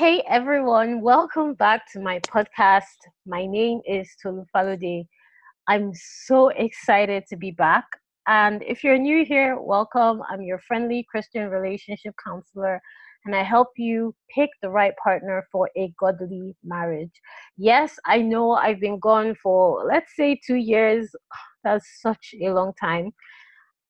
Hey everyone, welcome back to my podcast. My name is Tolu. I'm so excited to be back. And if you're new here, welcome. I'm your friendly Christian relationship counselor, and I help you pick the right partner for a godly marriage. Yes, I know I've been gone for, let's say, two years. That's such a long time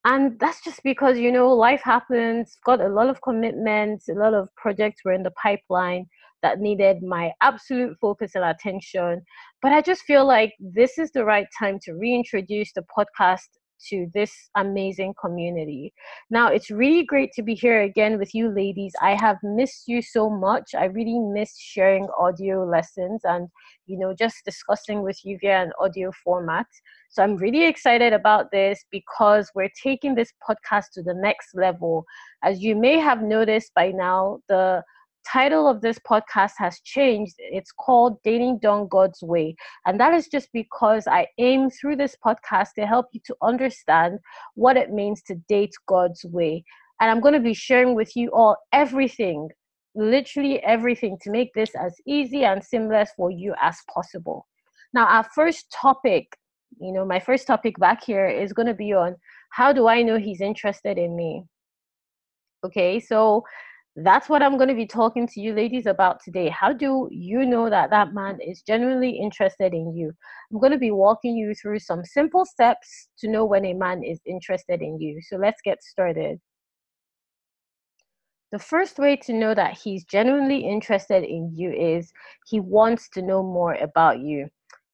and that's just because you know life happens got a lot of commitments a lot of projects were in the pipeline that needed my absolute focus and attention. But i just feel like this is the right time to reintroduce the podcast to this amazing community. Now, it's really great to be here again with you ladies. I have missed you so much. I really miss sharing audio lessons and, you know, just discussing with you via an audio format. So I'm really excited about this because we're taking this podcast to the next level. As you may have noticed by now, the title of this podcast has changed. It's called Dating Done God's Way. And that is just because I aim through this podcast to help you to understand what it means to date God's way. And I'm going to be sharing with you all everything, literally everything, to make this as easy and seamless for you as possible. Now, our first topic, you know, my first topic back here is going to be on how do I know he's interested in me? Okay, so that's what I'm going to be talking to you ladies about today. How do you know that that man is genuinely interested in you? I'm going to be walking you through some simple steps to know when a man is interested in you. So let's get started. The first way to know that he's genuinely interested in you is he wants to know more about you.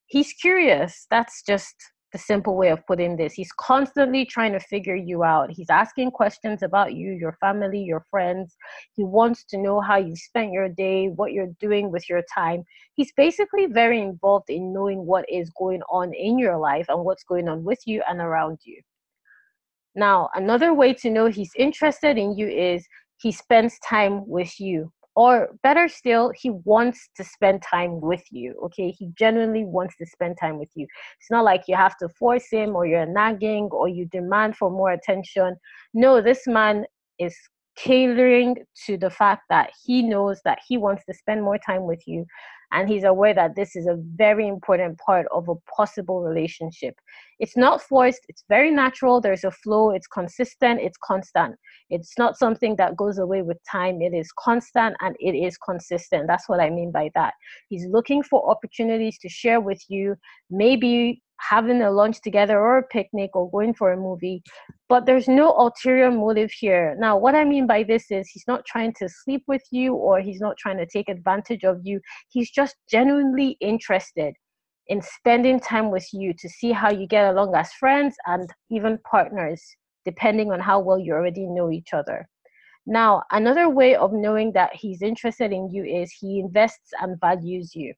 He's curious. That's just the simple way of putting this. He's constantly trying to figure you out. He's asking questions about you, your family, your friends. He wants to know how you spent your day, what you're doing with your time. He's basically very involved in knowing what is going on in your life and what's going on with you and around you. Now, another way to know he's interested in you is he spends time with you or better still he wants to spend time with you okay? He genuinely wants to spend time with you. It's not like you have to force him or you're nagging or you demand for more attention. No this man is catering to the fact that he knows that he wants to spend more time with you and he's aware that this is a very important part of a possible relationship. It's not forced it's very natural there's a flow it's consistent it's constant. It's not something that goes away with time it is constant and it is consistent. That's what i mean by that. He's looking for opportunities to share with you. Maybe having a lunch together or a picnic or going for a movie but there's no ulterior motive here. Now what i mean by this is he's not trying to sleep with you or he's not trying to take advantage of you. He's just genuinely interested in spending time with you to see how you get along as friends and even partners depending on how well you already know each other. Now another way of knowing that he's interested in you is he invests and values you.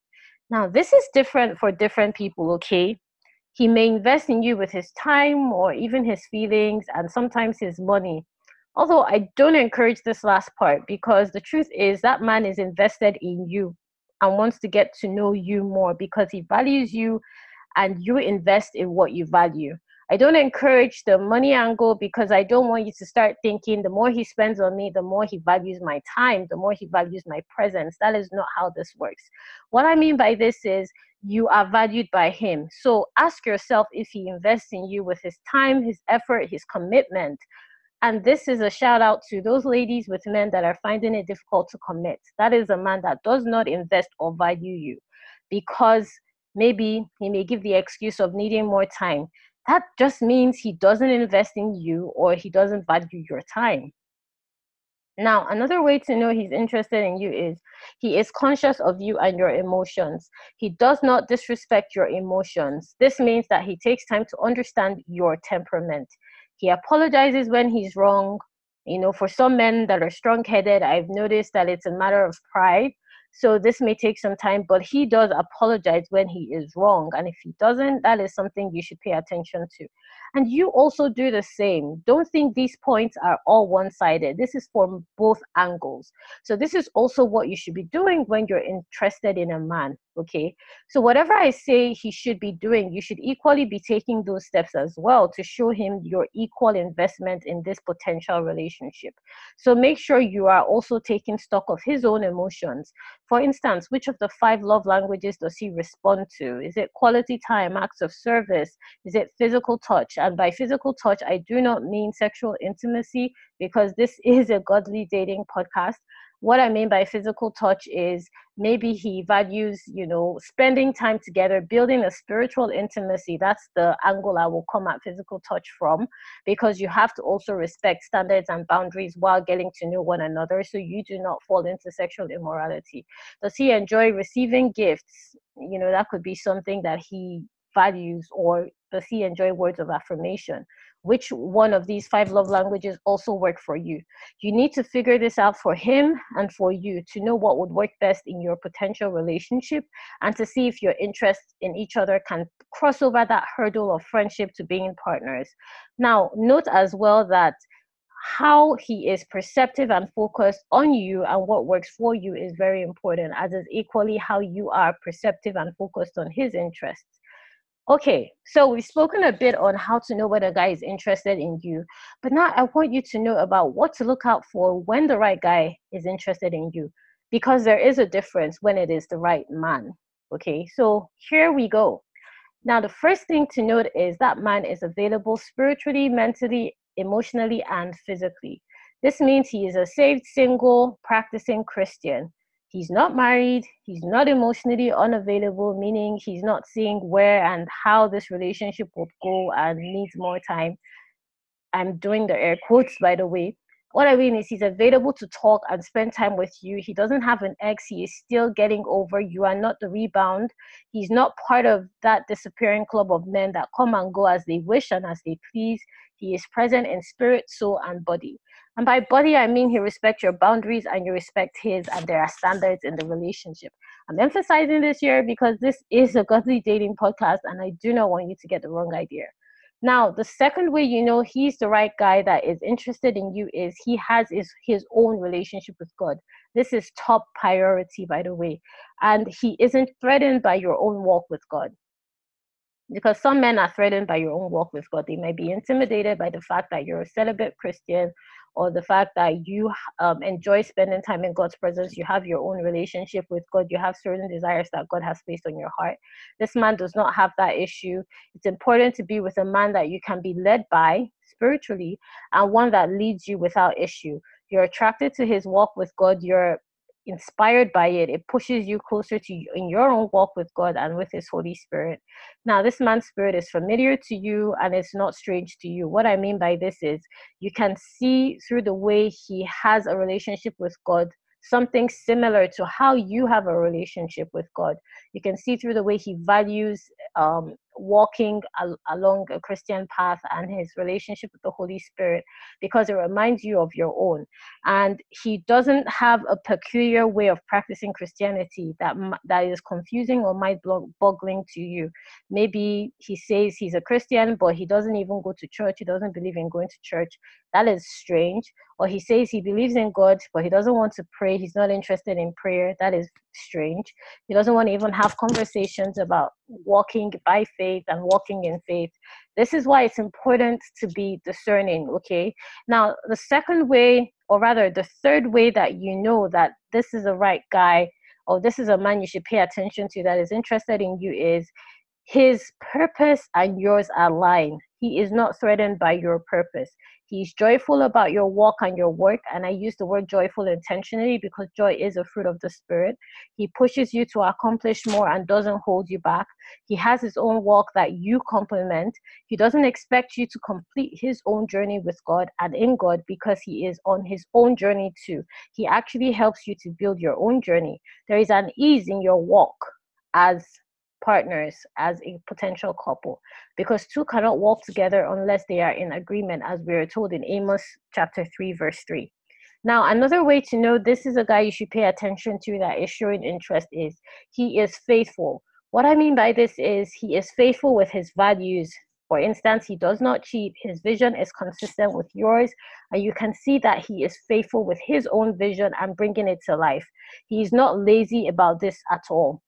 Now this is different for different people okay he may invest in you with his time or even his feelings and sometimes his money. Although I don't encourage this last part because the truth is that man is invested in you and wants to get to know you more because he values you and you invest in what you value. I don't encourage the money angle because I don't want you to start thinking the more he spends on me, the more he values my time, the more he values my presence. That is not how this works. What I mean by this is you are valued by him. So ask yourself if he invests in you with his time, his effort, his commitment. And this is a shout out to those ladies with men that are finding it difficult to commit. That is a man that does not invest or value you because maybe he may give the excuse of needing more time. That just means he doesn't invest in you or he doesn't value your time. Now, another way to know he's interested in you is he is conscious of you and your emotions. He does not disrespect your emotions. This means that he takes time to understand your temperament. He apologizes when he's wrong. You know, for some men that are strong headed, I've noticed that it's a matter of pride. So this may take some time, but he does apologize when he is wrong. And if he doesn't, that is something you should pay attention to. And you also do the same. Don't think these points are all one sided. This is from both angles. So, this is also what you should be doing when you're interested in a man. Okay. So, whatever I say he should be doing, you should equally be taking those steps as well to show him your equal investment in this potential relationship. So, make sure you are also taking stock of his own emotions. For instance, which of the five love languages does he respond to? Is it quality time, acts of service? Is it physical touch? And by physical touch, I do not mean sexual intimacy because this is a godly dating podcast what I mean by physical touch is maybe he values, you know, spending time together, building a spiritual intimacy. That's the angle I will come at physical touch from, because you have to also respect standards and boundaries while getting to know one another so you do not fall into sexual immorality. Does he enjoy receiving gifts? You know, that could be something that he values, or he enjoy words of affirmation? which one of these five love languages also work for you. You need to figure this out for him and for you to know what would work best in your potential relationship and to see if your interests in each other can cross over that hurdle of friendship to being partners. Now, note as well that how he is perceptive and focused on you and what works for you is very important, as is equally how you are perceptive and focused on his interests. Okay, so we've spoken a bit on how to know whether a guy is interested in you, but now I want you to know about what to look out for when the right guy is interested in you, because there is a difference when it is the right man. Okay, so here we go. Now, the first thing to note is that man is available spiritually, mentally, emotionally, and physically. This means he is a saved, single, practicing Christian he's not married, he's not emotionally unavailable, meaning he's not seeing where and how this relationship would go and needs more time. I'm doing the air quotes, by the way. What I mean is, he's available to talk and spend time with you. He doesn't have an ex. He is still getting over. You are not the rebound. He's not part of that disappearing club of men that come and go as they wish and as they please. He is present in spirit, soul, and body. And by body, I mean he respects your boundaries and you respect his, and there are standards in the relationship. I'm emphasizing this here because this is a godly dating podcast, and I do not want you to get the wrong idea. Now, the second way you know he's the right guy that is interested in you is he has his, his own relationship with God. This is top priority, by the way. And he isn't threatened by your own walk with God because some men are threatened by your own walk with God. They may be intimidated by the fact that you're a celibate Christian or the fact that you um, enjoy spending time in God's presence, you have your own relationship with God, you have certain desires that God has placed on your heart. This man does not have that issue. It's important to be with a man that you can be led by spiritually and one that leads you without issue. You're attracted to his walk with God, you're inspired by it, it pushes you closer to you in your own walk with God and with His Holy Spirit. Now, this man's spirit is familiar to you and it's not strange to you. What I mean by this is you can see through the way he has a relationship with God something similar to how you have a relationship with God. You can see through the way he values um, walking al- along a Christian path and his relationship with the Holy Spirit because it reminds you of your own. And he doesn't have a peculiar way of practicing Christianity that that is confusing or mind boggling to you. Maybe he says he's a Christian, but he doesn't even go to church. He doesn't believe in going to church. That is strange. Or he says he believes in God, but he doesn't want to pray. He's not interested in prayer. That is strange. He doesn't want to even have conversations about walking by faith and walking in faith. This is why it's important to be discerning, okay? Now, the second way, or rather, the third way that you know that this is a right guy or this is a man you should pay attention to that is interested in you is his purpose and yours align. He is not threatened by your purpose. He's joyful about your walk and your work. And I use the word joyful intentionally because joy is a fruit of the Spirit. He pushes you to accomplish more and doesn't hold you back. He has his own walk that you complement. He doesn't expect you to complete his own journey with God and in God because he is on his own journey too. He actually helps you to build your own journey. There is an ease in your walk as partners as a potential couple. Because two cannot walk together unless they are in agreement as we are told in amos chapter 3 verse 3 now another way to know this is a guy you should pay attention to that is showing interest is he is faithful. What i mean by this is he is faithful with his values. For instance, he does not cheat, his vision is consistent with yours, and you can see that he is faithful with his own vision and bringing it to life. He is not lazy about this at all.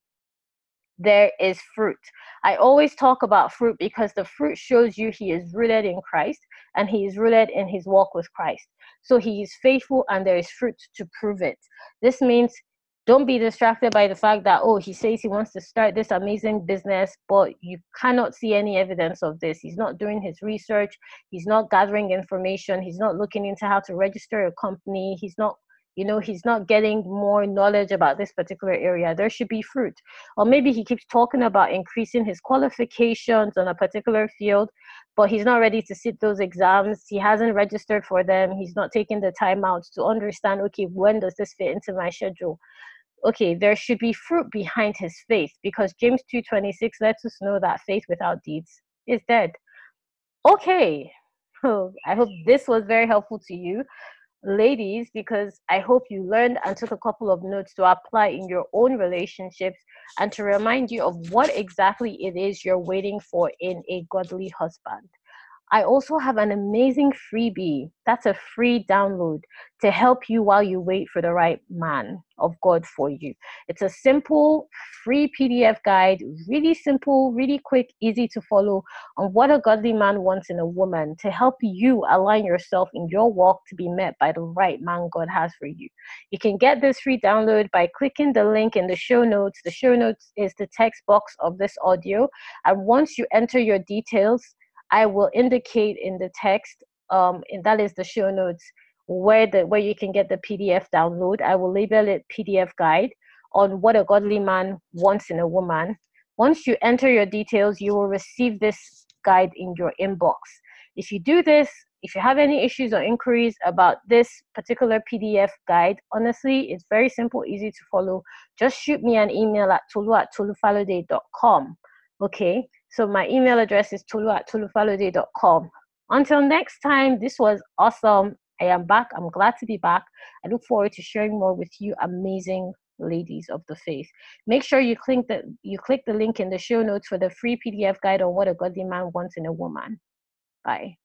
There is fruit. I always talk about fruit because the fruit shows you he is rooted in Christ and he is rooted in his walk with Christ. So he is faithful and there is fruit to prove it. This means don't be distracted by the fact that oh he says he wants to start this amazing business but you cannot see any evidence of this he's not doing his research he's not gathering information he's not looking into how to register a company he's not you know he's not getting more knowledge about this particular area there should be fruit. Or maybe he keeps talking about increasing his qualifications on a particular field but he's not ready to sit those exams he hasn't registered for them he's not taking the time out to understand okay when does this fit into my schedule? Okay there should be fruit behind his faith because james 2.26 lets us know that faith without deeds is dead. Okay oh, i hope this was very helpful to you ladies because i hope you learned and took a couple of notes to apply in your own relationships and to remind you of what exactly it is you're waiting for in a godly husband I also have an amazing freebie. That's a free download to help you while you wait for the right man of God for you. It's a simple, free PDF guide, really simple, really quick, easy to follow on what a godly man wants in a woman to help you align yourself in your walk to be met by the right man God has for you. You can get this free download by clicking the link in the show notes. The show notes is the text box of this audio. And once you enter your details, I will indicate in the text, um, and that is the show notes, where the where you can get the PDF download. I will label it PDF guide on what a godly man wants in a woman. Once you enter your details, you will receive this guide in your inbox. If you do this, if you have any issues or inquiries about this particular PDF guide, honestly, it's very simple, easy to follow. Just shoot me an email at tolu at tolufalode.com. Okay. So my email address is tolu at tolufalode.com. Until next time, this was awesome. I am back. I'm glad to be back. I look forward to sharing more with you, amazing ladies of the faith. Make sure you click the you click the link in the show notes for the free PDF guide on what a godly man wants in a woman. Bye.